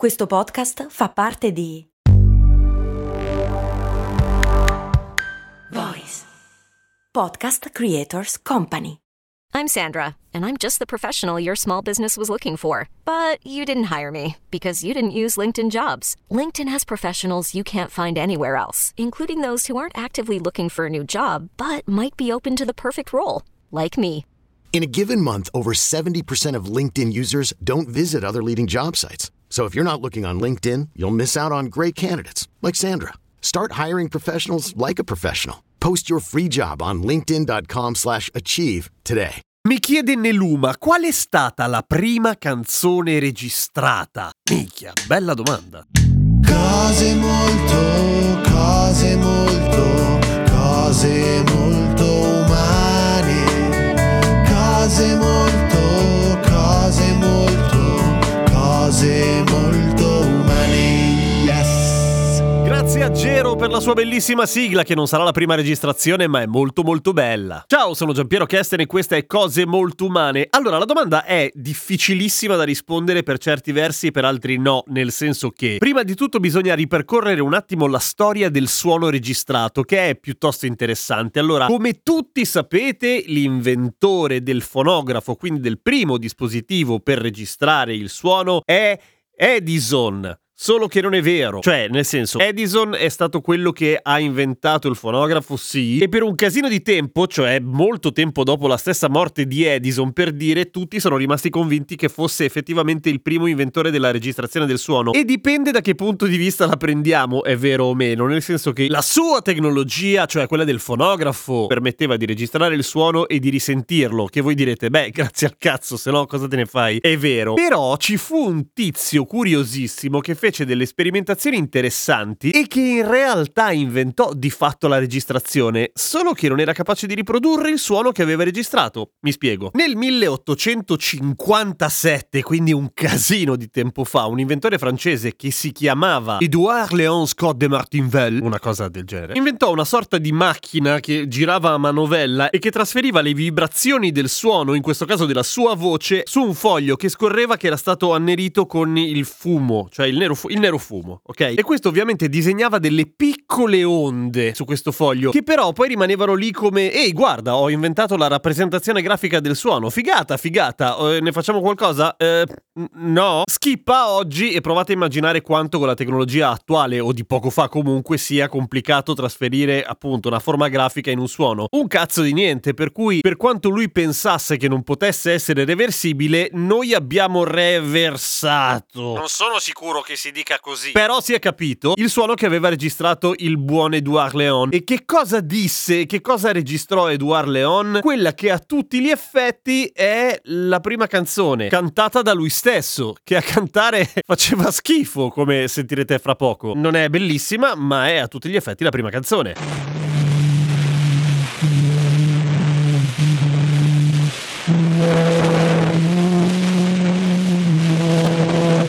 Questo podcast fa parte di Voice Podcast Creators Company. I'm Sandra, and I'm just the professional your small business was looking for. But you didn't hire me because you didn't use LinkedIn jobs. LinkedIn has professionals you can't find anywhere else, including those who aren't actively looking for a new job but might be open to the perfect role, like me. In a given month, over 70% of LinkedIn users don't visit other leading job sites. So if you're not looking on LinkedIn, you'll miss out on great candidates like Sandra. Start hiring professionals like a professional. Post your free job on linkedin.com/achieve today. Mi chiede Neluma qual è stata la prima canzone registrata? Minchia, bella domanda. Cose molto, cose molto, cose molto umane. Cose molto, molto, Grazie a Gero per la sua bellissima sigla, che non sarà la prima registrazione, ma è molto molto bella. Ciao, sono Giampiero Kesten e questa è Cose Molto Umane. Allora, la domanda è difficilissima da rispondere per certi versi e per altri no, nel senso che prima di tutto bisogna ripercorrere un attimo la storia del suono registrato, che è piuttosto interessante. Allora, come tutti sapete, l'inventore del fonografo, quindi del primo dispositivo per registrare il suono, è Edison. Solo che non è vero. Cioè, nel senso, Edison è stato quello che ha inventato il fonografo, sì, e per un casino di tempo, cioè molto tempo dopo la stessa morte di Edison, per dire, tutti sono rimasti convinti che fosse effettivamente il primo inventore della registrazione del suono. E dipende da che punto di vista la prendiamo, è vero o meno, nel senso che la sua tecnologia, cioè quella del fonografo, permetteva di registrare il suono e di risentirlo, che voi direte, beh, grazie al cazzo, se no cosa te ne fai? È vero. Però ci fu un tizio curiosissimo che fece delle sperimentazioni interessanti e che in realtà inventò di fatto la registrazione, solo che non era capace di riprodurre il suono che aveva registrato. Mi spiego. Nel 1857, quindi un casino di tempo fa, un inventore francese che si chiamava Edouard Léon Scott de Martinville, una cosa del genere, inventò una sorta di macchina che girava a manovella e che trasferiva le vibrazioni del suono, in questo caso della sua voce, su un foglio che scorreva che era stato annerito con il fumo, cioè il nero, fu- il nero fumo, ok? E questo ovviamente disegnava delle piccole onde su questo foglio, che però poi rimanevano lì come, ehi guarda, ho inventato la rappresentazione grafica del suono, figata, figata, eh, ne facciamo qualcosa? Eh, n- no? Skippa oggi e provate a immaginare quanto con la tecnologia attuale o di poco fa comunque sia complicato trasferire appunto una forma grafica in un suono. Un cazzo di niente, per cui per quanto lui pensasse che non potesse essere reversibile, noi abbiamo reversato. Non sono sicuro che si dica così. Però si è capito il suono che aveva registrato il buon Edouard Leon. E che cosa disse, che cosa registrò Edouard Leon? Quella che a tutti gli effetti è la prima canzone, cantata da lui stesso, che a cantare faceva schifo, come sentirete fra poco. Non è bellissima, ma è a tutti gli effetti la prima canzone.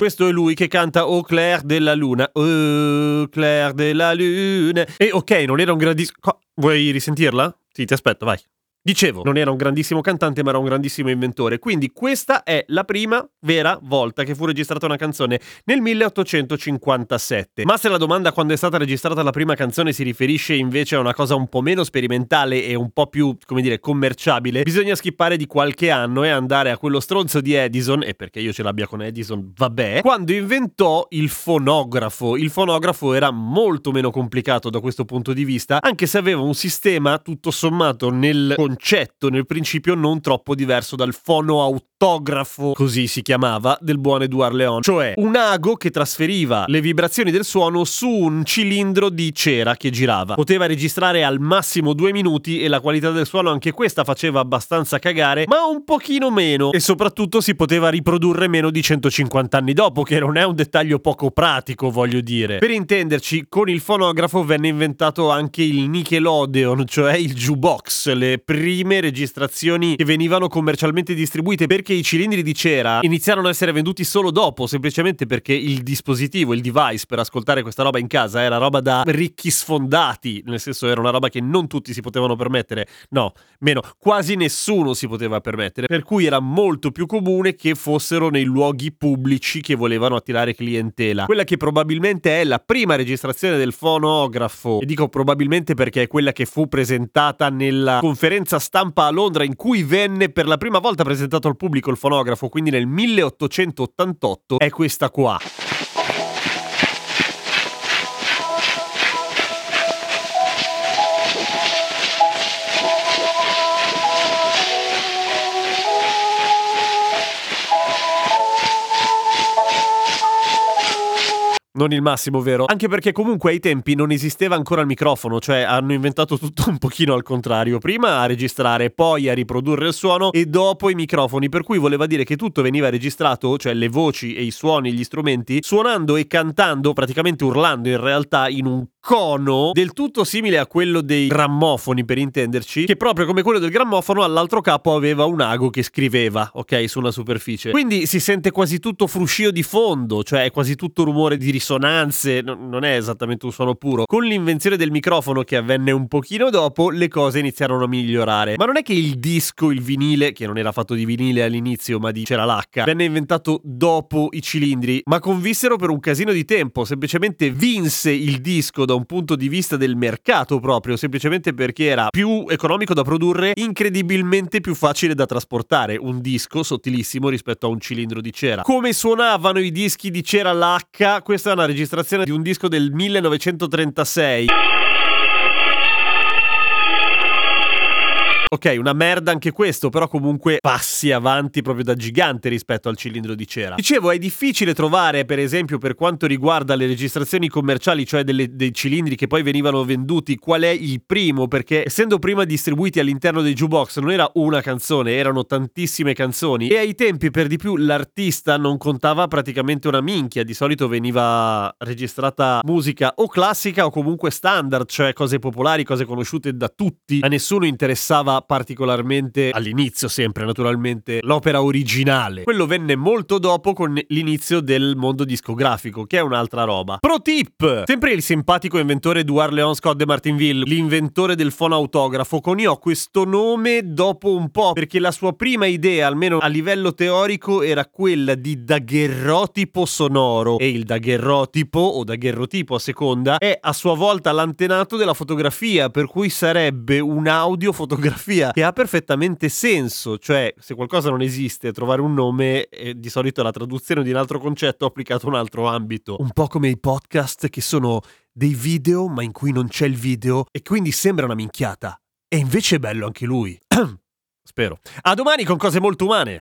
Questo è lui che canta Au clair della luna. Au clair della luna. E ok, non era un grandissimo. Vuoi risentirla? Sì, ti aspetto, vai. Dicevo, non era un grandissimo cantante, ma era un grandissimo inventore. Quindi questa è la prima vera volta che fu registrata una canzone nel 1857. Ma se la domanda quando è stata registrata la prima canzone si riferisce invece a una cosa un po' meno sperimentale e un po' più, come dire, commerciabile, bisogna skippare di qualche anno e andare a quello stronzo di Edison, e perché io ce l'abbia con Edison, vabbè, quando inventò il fonografo. Il fonografo era molto meno complicato da questo punto di vista, anche se aveva un sistema tutto sommato nel concetto, nel principio non troppo diverso dal fonoautografo, così si chiamava, del buon Edouard Leon, cioè un ago che trasferiva le vibrazioni del suono su un cilindro di cera che girava. Poteva registrare al massimo due minuti e la qualità del suono anche questa faceva abbastanza cagare, ma un pochino meno e soprattutto si poteva riprodurre meno di 150 anni dopo, che non è un dettaglio poco pratico, voglio dire. Per intenderci, con il fonografo venne inventato anche il Nickelodeon, cioè il jukebox, le prime prime registrazioni che venivano commercialmente distribuite perché i cilindri di cera iniziarono a essere venduti solo dopo, semplicemente perché il dispositivo, il device per ascoltare questa roba in casa era roba da ricchi sfondati, nel senso era una roba che non tutti si potevano permettere, no, meno, quasi nessuno si poteva permettere, per cui era molto più comune che fossero nei luoghi pubblici che volevano attirare clientela. Quella che probabilmente è la prima registrazione del fonografo, e dico probabilmente perché è quella che fu presentata nella conferenza stampa a Londra in cui venne per la prima volta presentato al pubblico il fonografo, quindi nel 1888, è questa qua. Non il massimo, vero? Anche perché comunque ai tempi non esisteva ancora il microfono, cioè hanno inventato tutto un pochino al contrario. Prima a registrare, poi a riprodurre il suono e dopo i microfoni, per cui voleva dire che tutto veniva registrato, cioè le voci e i suoni, gli strumenti, suonando e cantando, praticamente urlando in realtà in un cono del tutto simile a quello dei grammofoni per intenderci che proprio come quello del grammofono all'altro capo aveva un ago che scriveva ok su una superficie. Quindi si sente quasi tutto fruscio di fondo cioè quasi tutto rumore di risonanze no, non è esattamente un suono puro. Con l'invenzione del microfono che avvenne un pochino dopo le cose iniziarono a migliorare. Ma non è che il disco il vinile che non era fatto di vinile all'inizio ma di c'era l'H venne inventato dopo i cilindri ma convissero per un casino di tempo. Semplicemente vinse il disco da un punto di vista del mercato proprio, semplicemente perché era più economico da produrre, incredibilmente più facile da trasportare, un disco sottilissimo rispetto a un cilindro di cera. Come suonavano i dischi di cera l'H? Questa è una registrazione di un disco del 1936. Ok, una merda anche questo, però comunque passi avanti proprio da gigante rispetto al cilindro di cera. Dicevo, è difficile trovare, per esempio, per quanto riguarda le registrazioni commerciali, cioè delle, dei cilindri che poi venivano venduti, qual è il primo, perché essendo prima distribuiti all'interno dei jukebox non era una canzone, erano tantissime canzoni. E ai tempi per di più l'artista non contava praticamente una minchia, di solito veniva registrata musica o classica o comunque standard, cioè cose popolari, cose conosciute da tutti, a nessuno interessava particolarmente all'inizio sempre naturalmente l'opera originale. Quello venne molto dopo con l'inizio del mondo discografico, che è un'altra roba. Pro tip! Sempre il simpatico inventore Edouard Leon Scott de Martinville, l'inventore del fonoautografo, coniò questo nome dopo un po' perché la sua prima idea, almeno a livello teorico, era quella di dagherrotipo sonoro e il dagherrotipo o dagherrotipo a seconda è a sua volta l'antenato della fotografia, per cui sarebbe un'audiofotografia filosofia che ha perfettamente senso, cioè se qualcosa non esiste, trovare un nome è di solito la traduzione di un altro concetto applicato a un altro ambito. Un po' come i podcast che sono dei video ma in cui non c'è il video e quindi sembra una minchiata. E invece è bello anche lui. Spero. A domani con cose molto umane.